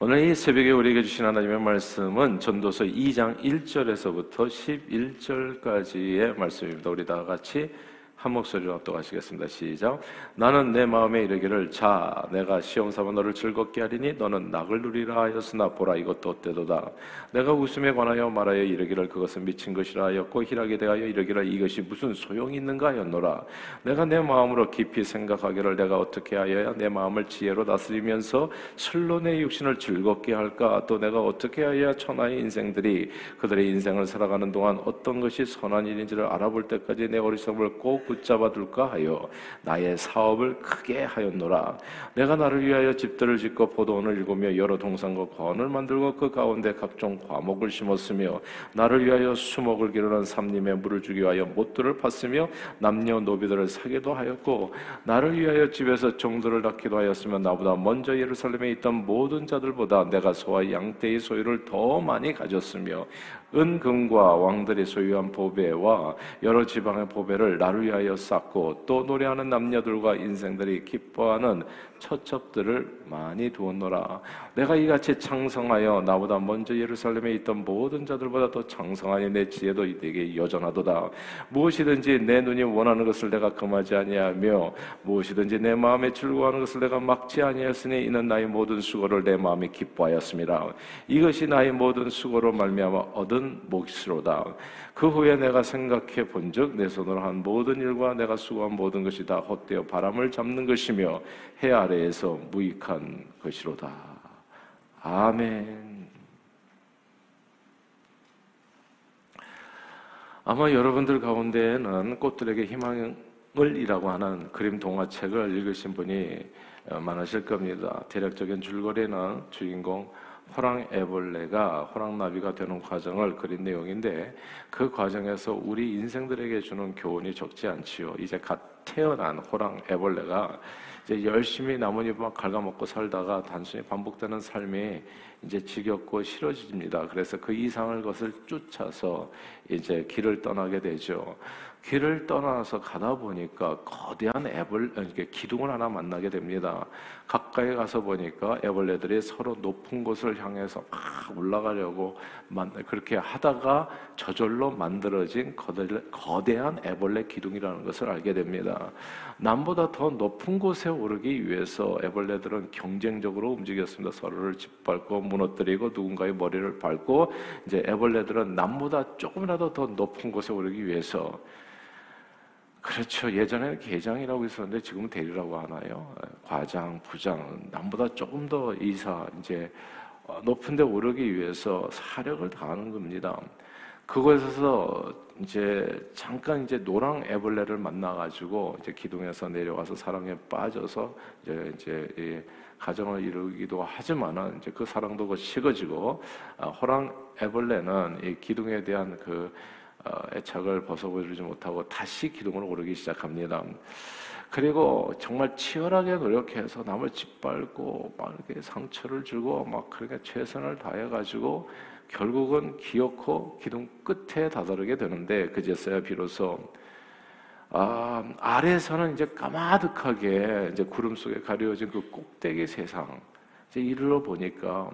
오늘 이 새벽에 우리에게 주신 하나님의 말씀은 전도서 2장 1절에서부터 11절까지의 말씀입니다. 우리 다 같이 한 목소리로 합독하시겠습니다. 시작. 나는 내 마음에 이르기를 자 내가 시험 삼아 너를 즐겁게 하리니 너는 낙을 누리라 하였으나 보라 이것도 어때도다. 내가 웃음에 관하여 말하여 이르기를 그것은 미친 것이라 하였고 희락에 대하여 이르기를 이것이 무슨 소용이 있는가 하였노라. 내가 내 마음으로 깊이 생각하기를 내가 어떻게 하여야 내 마음을 지혜로 다스리면서 슬로 내 육신을 즐겁게 할까 또 내가 어떻게 하여야 천하의 인생들이 그들의 인생을 살아가는 동안 어떤 것이 선한 일인지를 알아볼 때까지 내 어리석음을 꼭 붙잡아 둘까 하여 나의 사업을 크게 하였노라. 내가 나를 위하여 집들을 짓고 포도원을 일구며 여러 동산과 과원을 만들고 그 가운데 각종 과목을 심었으며 나를 위하여 수목을 기르는 삼림에 물을 주기 위하여 못들을 팠으며 남녀 노비들을 사기도 하였고 나를 위하여 집에서 종들을 낳기도 하였으며 나보다 먼저 예루살렘에 있던 모든 자들보다 내가 소와 양떼의 소유를 더 많이 가졌으며 은금과 왕들이 소유한 보배와 여러 지방의 보배를 나를 위하여 쌓고 또 노래하는 남녀들과 인생들이 기뻐하는 처첩들을 많이 두었노라. 내가 이같이 창성하여 나보다 먼저 예루살렘에 있던 모든 자들보다 더 창성하니 내 지혜도 이에게 여전하도다. 무엇이든지 내 눈이 원하는 것을 내가 금하지 아니하며 무엇이든지 내 마음에 즐거워하는 것을 내가 막지 아니하였으니 이는 나의 모든 수고를 내 마음이 기뻐하였습니다. 이것이 나의 모든 수고로 말미암아 얻은 몫이로다. 그 후에 내가 생각해 본즉 내 손으로 한 모든 일과 내가 수고한 모든 것이 다 헛되어 바람을 잡는 것이며 해 아래에서 무익한 것이로다. 아멘. 아마 여러분들 가운데에는 꽃들에게 희망을 이라고 하는 그림 동화책을 읽으신 분이 많으실 겁니다. 대략적인 줄거리는 주인공 호랑 애벌레가 호랑나비가 되는 과정을 그린 내용인데 그 과정에서 우리 인생들에게 주는 교훈이 적지 않지요. 이제 갓 태어난 호랑 애벌레가 이제 열심히 나뭇잎 막 갉아먹고 살다가 단순히 반복되는 삶이 이제 지겹고 싫어집니다. 그래서 그 이상을 것을 쫓아서 이제 길을 떠나게 되죠. 길을 떠나서 가다 보니까 거대한 애벌, 기둥을 하나 만나게 됩니다. 가까이 가서 보니까 애벌레들이 서로 높은 곳을 향해서 막 올라가려고 그렇게 하다가 저절로 만들어진 거대한 애벌레 기둥이라는 것을 알게 됩니다. 남보다 더 높은 곳에 오르기 위해서 애벌레들은 경쟁적으로 움직였습니다. 서로를 짓밟고 무너뜨리고 누군가의 머리를 밟고 이제 애벌레들은 남보다 조금이라도 더 높은 곳에 오르기 위해서 그렇죠. 예전에는 계장이라고 있었는데 지금은 대리라고 하나요? 과장, 부장, 남보다 조금 더 이사, 이제 어, 높은 데 오르기 위해서 사력을 다하는 겁니다. 그곳에서 이제 잠깐 이제 노랑 애벌레를 만나가지고 이제 기둥에서 내려와서 사랑에 빠져서 이제 이제 가정을 이루기도 하지만은 이제 그 사랑도 식어지고 아, 호랑 애벌레는 이 기둥에 대한 그 어, 애착을 벗어버리지 못하고 다시 기둥을 오르기 시작합니다. 그리고 정말 치열하게 노력해서 남을 짓밟고 막 이렇게 상처를 주고 막 그렇게 최선을 다해가지고 결국은 기어코 기둥 끝에 다다르게 되는데 그제서야 비로소 아, 아래에서는 이제 까마득하게 이제 구름 속에 가려진 그 꼭대기 세상 이제 이르러 보니까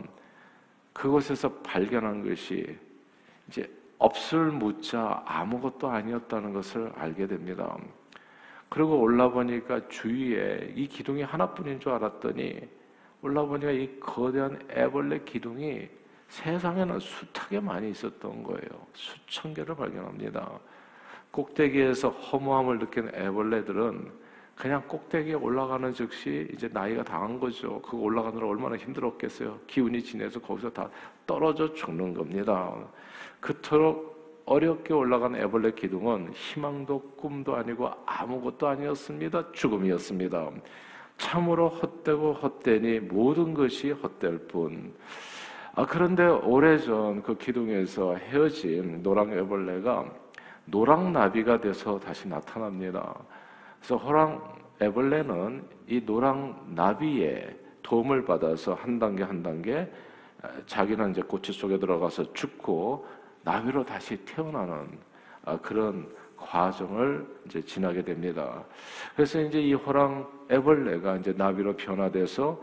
그곳에서 발견한 것이 이제 없을 묻자 아무것도 아니었다는 것을 알게 됩니다. 그리고 올라보니까 주위에 이 기둥이 하나뿐인 줄 알았더니 올라보니까 이 거대한 애벌레 기둥이 세상에는 숱하게 많이 있었던 거예요. 수천 개를 발견합니다. 꼭대기에서 허무함을 느낀 애벌레들은 그냥 꼭대기에 올라가는 즉시 이제 나이가 당한 거죠. 그거 올라가느라 얼마나 힘들었겠어요. 기운이 지내서 거기서 다 떨어져 죽는 겁니다. 그토록 어렵게 올라간 애벌레 기둥은 희망도 꿈도 아니고 아무것도 아니었습니다. 죽음이었습니다. 참으로 헛되고 헛되니 모든 것이 헛될 뿐. 아, 그런데 오래전 그 기둥에서 헤어진 노랑 애벌레가 노랑 나비가 돼서 다시 나타납니다. 그래서 호랑 애벌레는 이 노랑 나비의 도움을 받아서 한 단계 한 단계 자기는 이제 고치 속에 들어가서 죽고 나비로 다시 태어나는 아, 그런 과정을 이제 지나게 됩니다. 그래서 이제 이 호랑 애벌레가 이제 나비로 변화돼서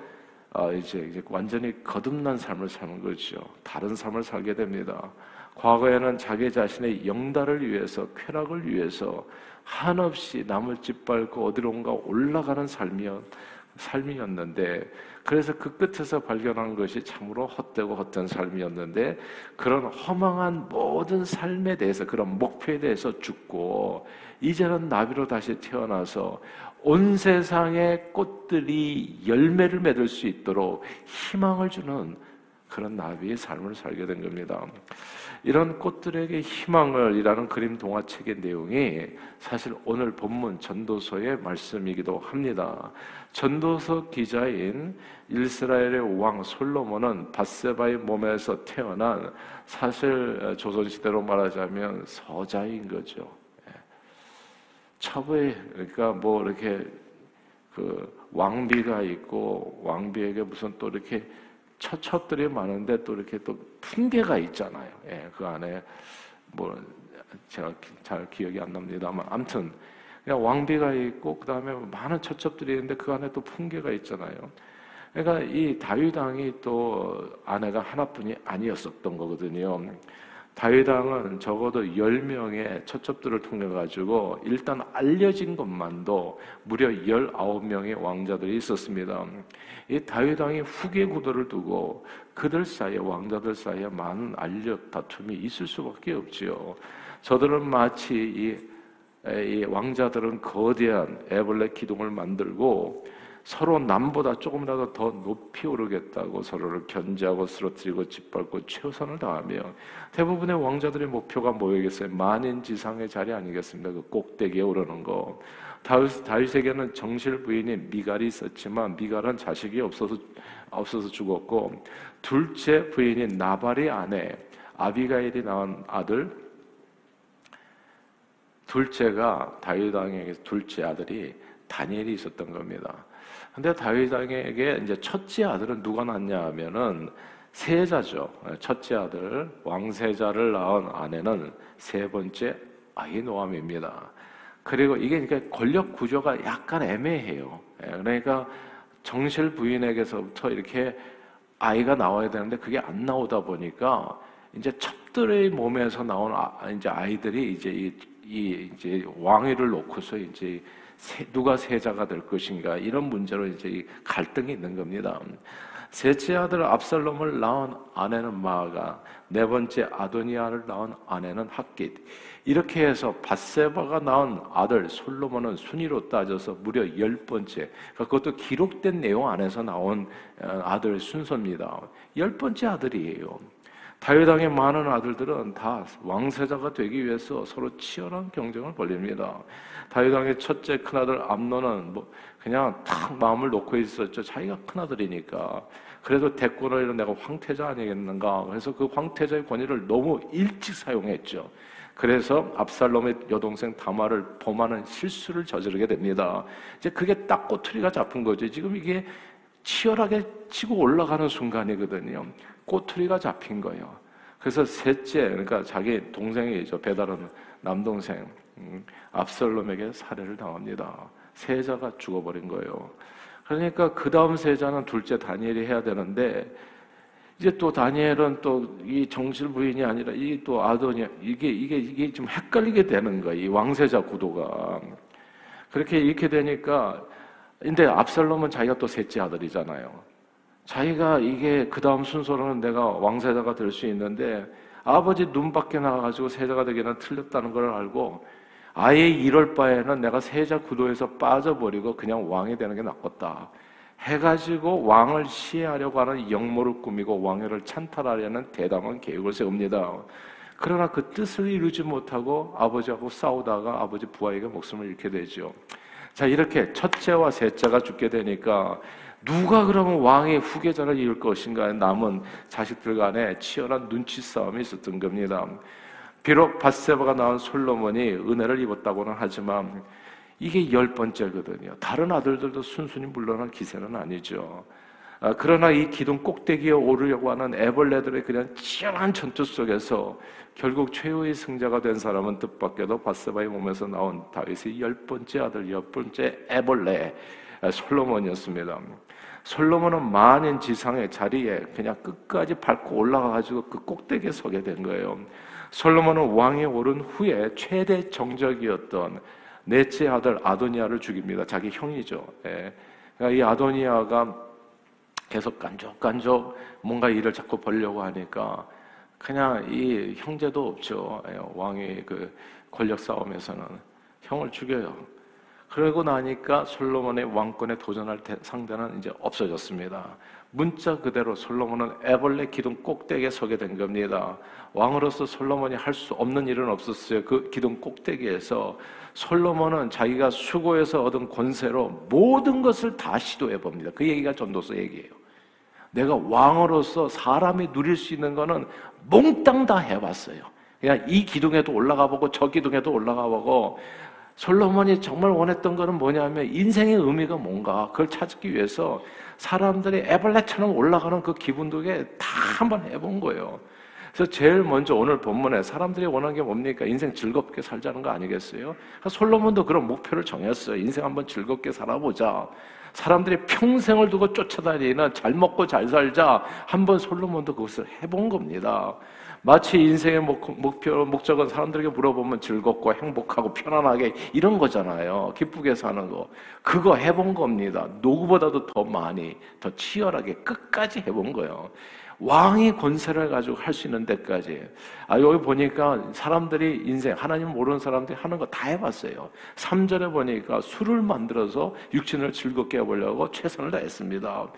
어, 이제, 이제 완전히 거듭난 삶을 사는 거죠. 다른 삶을 살게 됩니다. 과거에는 자기 자신의 영달을 위해서, 쾌락을 위해서 한없이 남을 짓밟고 어디론가 올라가는 삶이었, 삶이었는데, 그래서 그 끝에서 발견한 것이 참으로 헛되고 헛된 삶이었는데, 그런 허망한 모든 삶에 대해서, 그런 목표에 대해서 죽고, 이제는 나비로 다시 태어나서 온 세상의 꽃들이 열매를 맺을 수 있도록 희망을 주는 그런 나비의 삶을 살게 된 겁니다. 이런 꽃들에게 희망을 이라는 그림 동화책의 내용이 사실 오늘 본문 전도서의 말씀이기도 합니다. 전도서 기자인 이스라엘의 왕 솔로몬은 바세바의 몸에서 태어난 사실 조선시대로 말하자면 서자인 거죠. 첩의 그러니까 뭐 이렇게 그 왕비가 있고 왕비에게 무슨 또 이렇게 처첩들이 많은데 또 이렇게 또 풍계가 있잖아요. 예, 그 안에 뭐 제가 잘 기억이 안 납니다만 아무튼 그냥 왕비가 있고 그 다음에 많은 처첩들이 있는데 그 안에 또 풍계가 있잖아요. 그러니까 이 다윗 왕이 또 아내가 하나뿐이 아니었었던 거거든요. 다윗 왕은 적어도 10명의 처첩들을 통해 가지고 일단 알려진 것만도 무려 19명의 왕자들이 있었습니다. 이 다윗 왕이 후계 구도를 두고 그들 사이에 왕자들 사이에 많은 알력 다툼이 있을 수밖에 없지요. 저들은 마치 이, 이 왕자들은 거대한 애벌레 기둥을 만들고 서로 남보다 조금이라도 더 높이 오르겠다고 서로를 견제하고 쓰러뜨리고 짓밟고 최선을 다하며 대부분의 왕자들의 목표가 뭐겠어요? 만인지상의 자리 아니겠습니까? 그 꼭대기에 오르는 거. 다윗, 다윗에게는 정실 부인인 미갈이 있었지만 미갈은 자식이 없어서 없어서 죽었고 둘째 부인인 나발의 아내 아비가일이 낳은 아들 둘째가 다윗 왕에게 둘째 아들이 다니엘이 있었던 겁니다. 근데 다윗 왕에게 이제 첫째 아들은 누가 낳냐 하면은 세자죠. 첫째 아들 왕세자를 낳은 아내는 세 번째 아히노암입니다. 그리고 이게 그러니까 권력 구조가 약간 애매해요. 예, 그러니까 정실 부인에게서부터 이렇게 아이가 나와야 되는데 그게 안 나오다 보니까 이제 첩들의 몸에서 나온 아, 이제 아이들이 이제 이, 이 이제 왕위를 놓고서 이제 누가 세자가 될 것인가 이런 문제로 이제 갈등이 있는 겁니다. 셋째 아들 압살롬을 낳은 아내는 마아가, 네 번째 아도니아를 낳은 아내는 학깃. 이렇게 해서 바세바가 낳은 아들 솔로몬은 순위로 따져서 무려 열 번째. 그러니까 그것도 기록된 내용 안에서 나온 어, 아들 순서입니다. 열 번째 아들이에요. 다윗왕의 많은 아들들은 다 왕세자가 되기 위해서 서로 치열한 경쟁을 벌립니다. 다윗왕의 첫째 큰아들 암노는 뭐 그냥 탁 마음을 놓고 있었죠. 자기가 큰아들이니까. 그래도 대권을 내가 황태자 아니겠는가. 그래서 그 황태자의 권위를 너무 일찍 사용했죠. 그래서 압살롬의 여동생 다마를 범하는 실수를 저지르게 됩니다. 이제 그게 딱 꼬투리가 잡힌 거죠. 지금 이게 치열하게 치고 올라가는 순간이거든요. 꼬투리가 잡힌 거예요. 그래서 셋째, 그러니까 자기 동생이죠. 배다른 남동생 음, 압살롬에게 살해를 당합니다. 세자가 죽어버린 거예요. 그러니까 그 다음 세자는 둘째 다니엘이 해야 되는데 이제 또 다니엘은 또 이 정실 부인이 아니라 이 또 아도니 이게 이게 이게 좀 헷갈리게 되는 거예요. 이 왕세자 구도가 그렇게 이렇게 되니까 근데 압살롬은 자기가 또 셋째 아들이잖아요. 자기가 이게 그 다음 순서로는 내가 왕세자가 될 수 있는데 아버지 눈 밖에 나가가지고 세자가 되기는 틀렸다는 걸 알고 아예 이럴 바에는 내가 세자 구도에서 빠져버리고 그냥 왕이 되는 게 낫겠다. 해가지고 왕을 시해하려고 하는 영모를 꾸미고 왕위를 찬탈하려는 대담한 계획을 세웁니다. 그러나 그 뜻을 이루지 못하고 아버지하고 싸우다가 아버지 부하에게 목숨을 잃게 되죠. 자, 이렇게 첫째와 셋째가 죽게 되니까 누가 그러면 왕의 후계자를 이을 것인가 남은 자식들 간에 치열한 눈치 싸움이 있었던 겁니다. 비록 바세바가 낳은 솔로몬이 은혜를 입었다고는 하지만 이게 열 번째거든요. 다른 아들들도 순순히 물러날 기세는 아니죠. 아, 그러나 이 기둥 꼭대기에 오르려고 하는 애벌레들의 그냥 치열한 전투 속에서 결국 최후의 승자가 된 사람은 뜻밖에도 바세바의 몸에서 나온 다윗의 열 번째 아들, 열 번째 애벌레 아, 솔로몬이었습니다. 솔로몬은 만인 지상의 자리에 그냥 끝까지 밟고 올라가가지고 그 꼭대기에 서게 된 거예요. 솔로몬은 왕에 오른 후에 최대 정적이었던 넷째 아들 아도니아를 죽입니다. 자기 형이죠. 예. 그러니까 이 아도니아가 계속 깐족깐족 뭔가 일을 자꾸 벌려고 하니까 그냥 이 형제도 없죠. 예. 왕의 그 권력 싸움에서는 형을 죽여요. 그러고 나니까 솔로몬의 왕권에 도전할 상대는 이제 없어졌습니다. 문자 그대로 솔로몬은 애벌레 기둥 꼭대기에 서게 된 겁니다. 왕으로서 솔로몬이 할 수 없는 일은 없었어요. 그 기둥 꼭대기에서 솔로몬은 자기가 수고해서 얻은 권세로 모든 것을 다 시도해 봅니다. 그 얘기가 전도서 얘기예요. 내가 왕으로서 사람이 누릴 수 있는 거는 몽땅 다 해봤어요. 그냥 이 기둥에도 올라가 보고 저 기둥에도 올라가 보고 솔로몬이 정말 원했던 거는 뭐냐면 인생의 의미가 뭔가 그걸 찾기 위해서 사람들이 애벌레처럼 올라가는 그 기분도에 다 한번 해본 거예요. 그래서 제일 먼저 오늘 본문에 사람들이 원하는 게 뭡니까? 인생 즐겁게 살자는 거 아니겠어요? 솔로몬도 그런 목표를 정했어요. 인생 한번 즐겁게 살아보자. 사람들이 평생을 두고 쫓아다니는 잘 먹고 잘 살자. 한번 솔로몬도 그것을 해본 겁니다. 마치 인생의 목표, 목적은 사람들에게 물어보면 즐겁고 행복하고 편안하게 이런 거잖아요. 기쁘게 사는 거. 그거 해본 겁니다. 누구보다도 더 많이, 더 치열하게 끝까지 해본 거예요. 왕이 권세를 가지고 할 수 있는 데까지. 아, 여기 보니까 사람들이 인생, 하나님 모르는 사람들이 하는 거 다 해봤어요. 3절에 보니까 술을 만들어서 육신을 즐겁게 해보려고 최선을 다했습니다.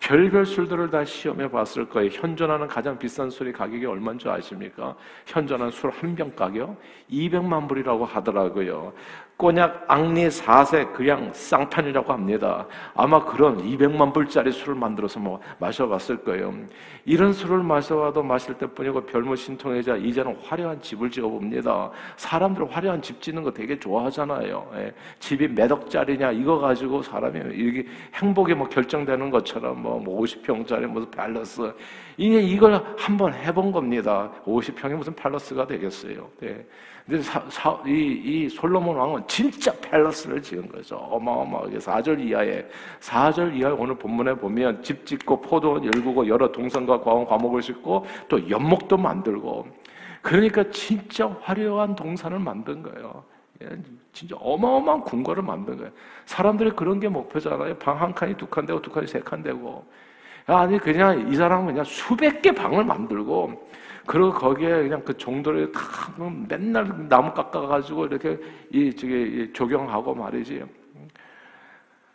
별별 술들을 다 시험해 봤을 거예요. 현존하는 가장 비싼 술이 가격이 얼마인 줄 아십니까? 현존하는 술 한 병 가격 200만 불이라고 하더라고요. 꼬냑 앙리 4세 그냥 쌍판이라고 합니다. 아마 그런 200만 불짜리 술을 만들어서 뭐 마셔봤을 거예요. 이런 술을 마셔봐도 마실 때뿐이고 별무 신통이자 이제는 화려한 집을 지어봅니다. 사람들 화려한 집 짓는 거 되게 좋아하잖아요. 예. 집이 몇 억짜리냐 이거 가지고 사람이 이게 행복이 뭐 결정되는 것처럼 뭐, 뭐 50평짜리 무슨 팰러스 이게 이걸 한번 해본 겁니다. 50평이 무슨 팰러스가 되겠어요. 예. 근데 사, 사, 이, 이 솔로몬 왕은 진짜 팰러스를 지은 거죠. 어마어마하게 4절 이하에 4절 이하에 오늘 본문에 보면 집 짓고 포도원 열구고 여러 동산과 과원 과목을 짓고 또 연목도 만들고 그러니까 진짜 화려한 동산을 만든 거예요. 예, 진짜 어마어마한 궁궐을 만든 거예요. 사람들이 그런 게 목표잖아요. 방 한 칸이 두 칸 되고 두 칸이 세 칸 되고 아니 그냥 이 사람은 그냥 수백 개 방을 만들고 그리고 거기에 그냥 그 정도를 다 맨날 나무 깎아가지고 이렇게 이 저기 조경하고 말이지.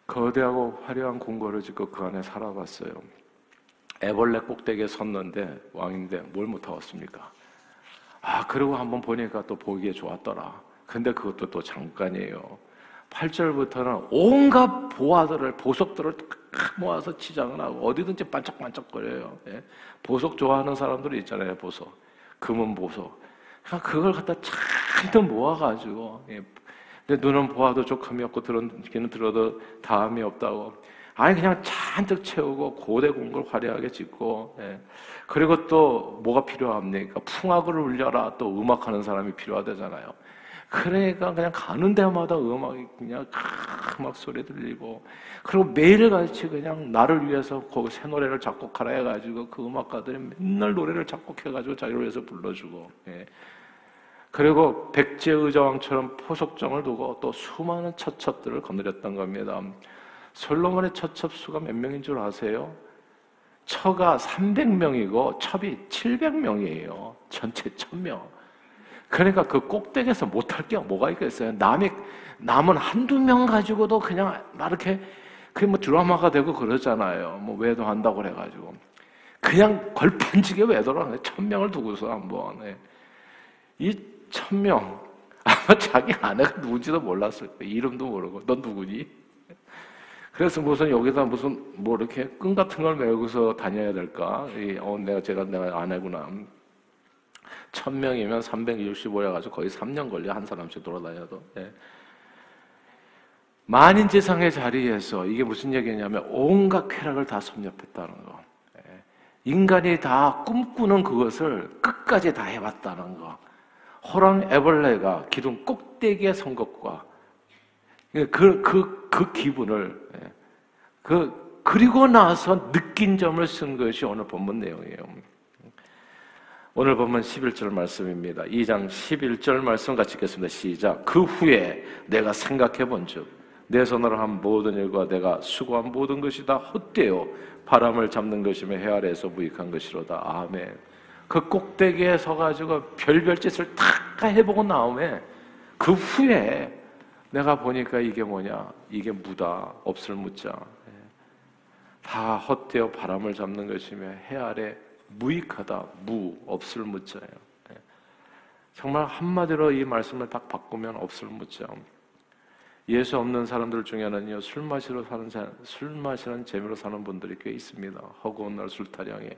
거대하고 화려한 궁궐을 짓고 그 안에 살아봤어요. 애벌레 꼭대기에 섰는데 왕인데 뭘 못하겠습니까? 아, 그리고 한번 보니까 또 보기에 좋았더라. 근데 그것도 또 잠깐이에요. 8절부터는 온갖 보화들을, 보석들을 모아서 치장을 하고 어디든지 반짝반짝거려요. 예? 보석 좋아하는 사람들이 있잖아요, 보석. 금은 보석. 그걸 갖다 잔뜩 모아가지고, 예. 근데 눈은 보아도 조금이 없고, 들은, 귀는 들어도 다음이 없다고. 아니, 그냥 잔뜩 채우고, 고대 공을 화려하게 짓고, 예. 그리고 또 뭐가 필요합니까? 풍악을 울려라. 또 음악하는 사람이 필요하다잖아요. 그러니까 그냥 가는 데마다 음악이 그냥 막 소리 들리고 그리고 매일같이 그냥 나를 위해서 거기 새 노래를 작곡하라 해가지고 그 음악가들이 맨날 노래를 작곡해가지고 자기를 위해서 불러주고 예. 그리고 백제의자왕처럼 포석정을 두고 또 수많은 처첩들을 거느렸던 겁니다. 솔로몬의 처첩 수가 몇 명인 줄 아세요? 처가 300명이고 첩이 700명이에요. 전체 1000명. 그러니까 그 꼭대기에서 못할 게 뭐가 있겠어요? 남이, 남은 한두 명 가지고도 그냥 막 이렇게, 그게 뭐 드라마가 되고 그러잖아요. 뭐 외도한다고 그래가지고. 그냥 걸판지게 외도를 하네. 천 명을 두고서 한번. 네. 이천 명. 아마 자기 아내가 누군지도 몰랐을 거예요. 이름도 모르고. 넌 누구니? 그래서 무슨 여기다 무슨 뭐 이렇게 끈 같은 걸 메고서 다녀야 될까? 이, 어, 내가 제가 내가 아내구나. 1000명이면 365래 가지고 거의 3년 걸려 한 사람씩 돌아다녀도. 예. 만인 지상의 자리에서 이게 무슨 얘기냐면 온갖 쾌락을 다 섭렵했다는 거. 예. 인간이 다 꿈꾸는 그것을 끝까지 다 해봤다는 거. 호랑 애벌레가 기둥 꼭대기에 선 것과 그, 그, 그 기분을, 예. 그, 그리고 나서 느낀 점을 쓴 것이 오늘 본문 내용이에요. 오늘 본문 11절 말씀입니다. 2장 11절 말씀 같이 읽겠습니다. 시작. 그 후에 내가 생각해 본 즉 내 손으로 한 모든 일과 내가 수고한 모든 것이 다 헛되어 바람을 잡는 것이며 해 아래에서 무익한 것이로다. 아멘. 그 꼭대기에 서가지고 별별 짓을 다 해보고 나오면 그 후에 내가 보니까 이게 뭐냐? 이게 무다. 없을 무자. 예. 다 헛되어 바람을 잡는 것이며 해 아래 무익하다, 무, 없을 무자예요. 예. 정말 한마디로 이 말씀을 딱 바꾸면 없을 무자. 예수 없는 사람들 중에는요, 술 마시러 사는, 술 마시는 재미로 사는 분들이 꽤 있습니다. 허구한 날 술타령에.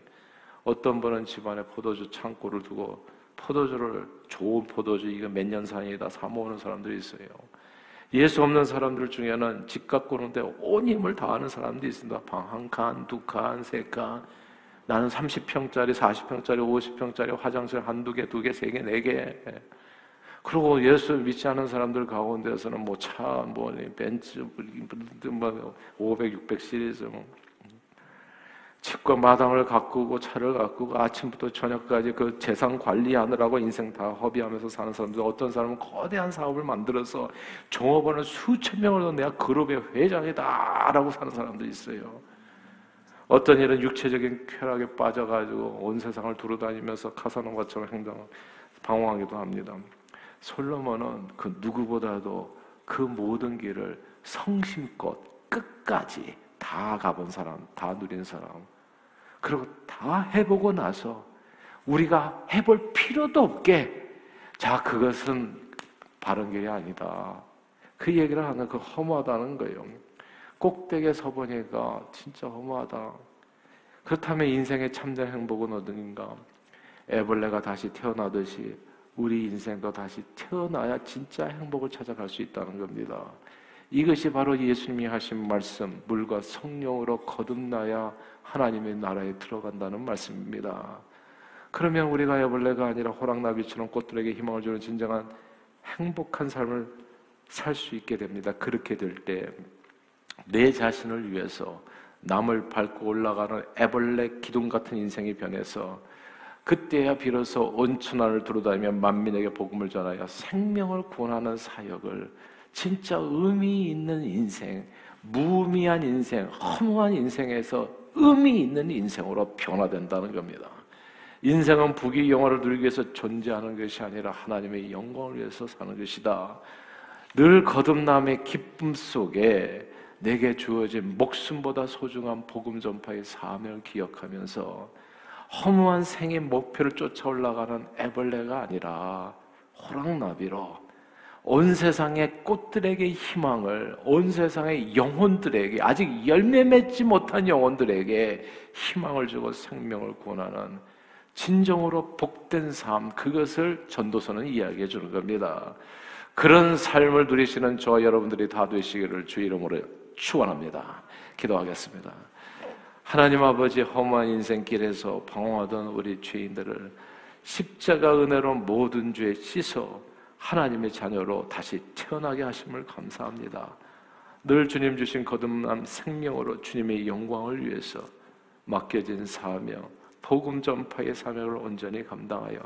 어떤 분은 집안에 포도주 창고를 두고 포도주를, 좋은 포도주, 이거 몇년 산이다 사 모으는 사람들이 있어요. 예수 없는 사람들 중에는 집 갖고 오는데 온 힘을 다하는 사람들이 있습니다. 방 한 칸, 두 칸, 세 칸, 나는 30평짜리, 40평짜리, 50평짜리 화장실 한두 개, 두 개, 세 개, 네 개. 그리고 예수 믿지 않은 사람들 가운데서는 뭐 차, 뭐 벤츠, 뭐 500, 600 시리즈, 뭐 집과 마당을 가꾸고 차를 가꾸고 아침부터 저녁까지 그 재산 관리하느라고 인생 다 허비하면서 사는 사람들 어떤 사람은 거대한 사업을 만들어서 종업원을 수천 명을 내가 그룹의 회장이다라고 사는 사람도 있어요. 어떤 일은 육체적인 쾌락에 빠져가지고 온 세상을 두루다니면서 카사노바처럼 행동, 방황하기도 합니다. 솔로몬은 그 누구보다도 그 모든 길을 성심껏 끝까지 다 가본 사람, 다 누린 사람. 그리고 다 해보고 나서 우리가 해볼 필요도 없게 자, 그것은 바른 길이 아니다. 그 얘기를 하는 그 허무하다는 거예요. 꼭대기에 서보니까 진짜 허무하다. 그렇다면 인생의 참된 행복은 어딘가? 애벌레가 다시 태어나듯이 우리 인생도 다시 태어나야 진짜 행복을 찾아갈 수 있다는 겁니다. 이것이 바로 예수님이 하신 말씀, 물과 성령으로 거듭나야 하나님의 나라에 들어간다는 말씀입니다. 그러면 우리가 애벌레가 아니라 호랑나비처럼 꽃들에게 희망을 주는 진정한 행복한 삶을 살 수 있게 됩니다. 그렇게 될 때 내 자신을 위해서 남을 밟고 올라가는 애벌레 기둥 같은 인생이 변해서 그때야 비로소 온천하를 두루다니며 만민에게 복음을 전하여 생명을 구원하는 사역을 진짜 의미 있는 인생, 무의미한 인생, 허무한 인생에서 의미 있는 인생으로 변화된다는 겁니다. 인생은 부귀 영화를 누리기 위해서 존재하는 것이 아니라 하나님의 영광을 위해서 사는 것이다. 늘 거듭남의 기쁨 속에 내게 주어진 목숨보다 소중한 복음 전파의 사명을 기억하면서 허무한 생의 목표를 쫓아 올라가는 애벌레가 아니라 호랑나비로 온 세상의 꽃들에게 희망을, 온 세상의 영혼들에게, 아직 열매 맺지 못한 영혼들에게 희망을 주고 생명을 구원하는 진정으로 복된 삶, 그것을 전도서는 이야기해 주는 겁니다. 그런 삶을 누리시는 저와 여러분들이 다 되시기를 주 이름으로 축원합니다. 기도하겠습니다. 하나님 아버지 험한 인생길에서 방황하던 우리 죄인들을 십자가 은혜로 모든 죄 씻어 하나님의 자녀로 다시 태어나게 하심을 감사합니다. 늘 주님 주신 거듭남 생명으로 주님의 영광을 위해서 맡겨진 사명, 복음 전파의 사명을 온전히 감당하여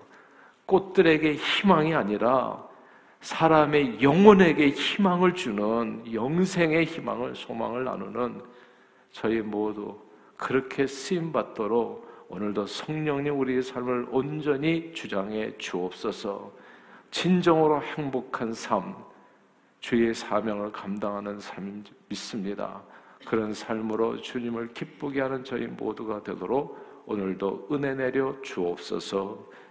꽃들에게 희망이 아니라 사람의 영혼에게 희망을 주는 영생의 희망을 소망을 나누는 저희 모두 그렇게 쓰임 받도록 오늘도 성령님 우리의 삶을 온전히 주장해 주옵소서. 진정으로 행복한 삶, 주의 사명을 감당하는 삶 믿습니다. 그런 삶으로 주님을 기쁘게 하는 저희 모두가 되도록 오늘도 은혜 내려 주옵소서.